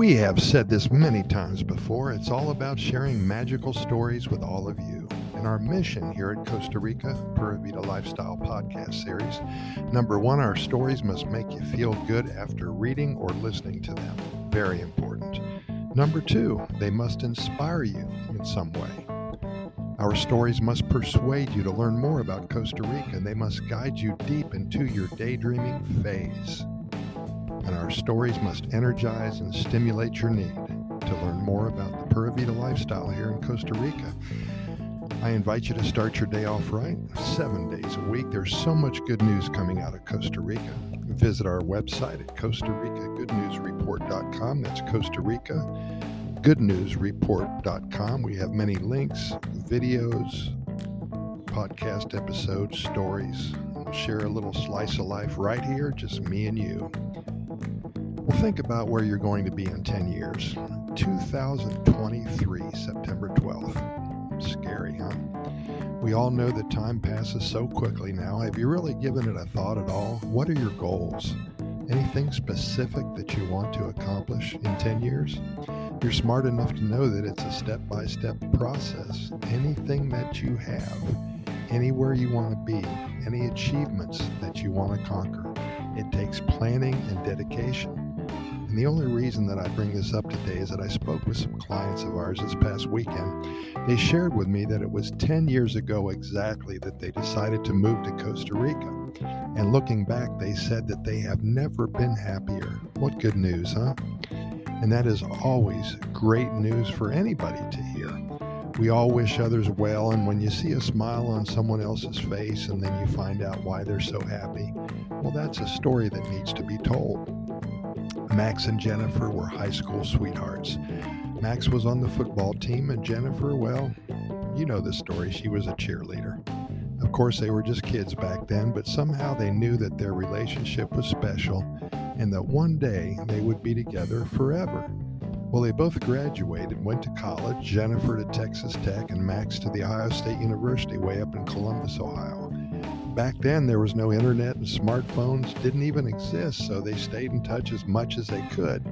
We have said this many times before. It's all about sharing magical stories with all of you. And our mission here at Costa Rica Pura Vida Lifestyle podcast series number one, our stories must make you feel good after reading or listening to them. Very important. Number two, they must inspire you in some way. Our stories must persuade you to learn more about Costa Rica and they must guide you deep into your daydreaming phase and our stories must energize and stimulate your need to learn more about the Pura Vida lifestyle here in Costa Rica. I invite you to start your day off right, seven days a week. There's so much good news coming out of Costa Rica. Visit our website at Costa Rica GoodNewsReport.com. That's Costa Rica GoodNewsReport.com. We have many links, videos, podcast episodes, stories. We'll share a little slice of life right here, just me and you. Well, think about where you're going to be in 10 years. 2023, September 12th. Scary, huh? We all know that time passes so quickly now. Have you really given it a thought at all? What are your goals? Anything specific that you want to accomplish in 10 years? You're smart enough to know that it's a step by step process. Anything that you have, anywhere you want to be, any achievements that you want to conquer, it takes planning and dedication. And the only reason that I bring this up today is that I spoke with some clients of ours this past weekend. They shared with me that it was 10 years ago exactly that they decided to move to Costa Rica. And looking back, they said that they have never been happier. What good news, huh? And that is always great news for anybody to hear. We all wish others well, and when you see a smile on someone else's face and then you find out why they're so happy, well, that's a story that needs to be told. Max and Jennifer were high school sweethearts. Max was on the football team, and Jennifer, well, you know the story. She was a cheerleader. Of course, they were just kids back then, but somehow they knew that their relationship was special and that one day they would be together forever. Well, they both graduated, went to college, Jennifer to Texas Tech and Max to the Ohio State University way up in Columbus, Ohio back then there was no internet and smartphones didn't even exist, so they stayed in touch as much as they could.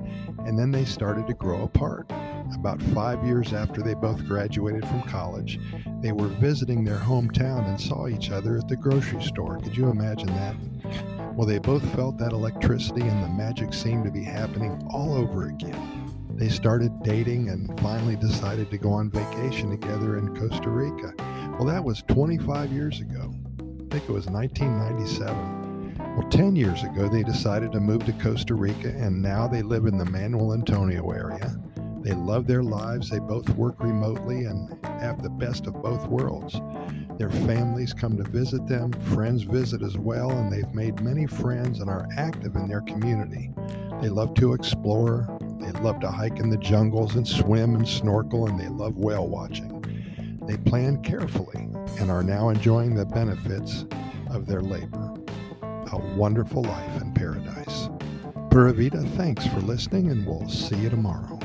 And then they started to grow apart. About five years after they both graduated from college, they were visiting their hometown and saw each other at the grocery store. Could you imagine that? Well, they both felt that electricity and the magic seemed to be happening all over again. They started dating and finally decided to go on vacation together in Costa Rica. Well, that was 25 years ago. I think it was 1997. Well, 10 years ago, they decided to move to Costa Rica, and now they live in the Manuel Antonio area. They love their lives. They both work remotely and have the best of both worlds. Their families come to visit them, friends visit as well, and they've made many friends and are active in their community. They love to explore, they love to hike in the jungles and swim and snorkel, and they love whale watching. They planned carefully and are now enjoying the benefits of their labor. A wonderful life in paradise. Pura Vida, thanks for listening, and we'll see you tomorrow.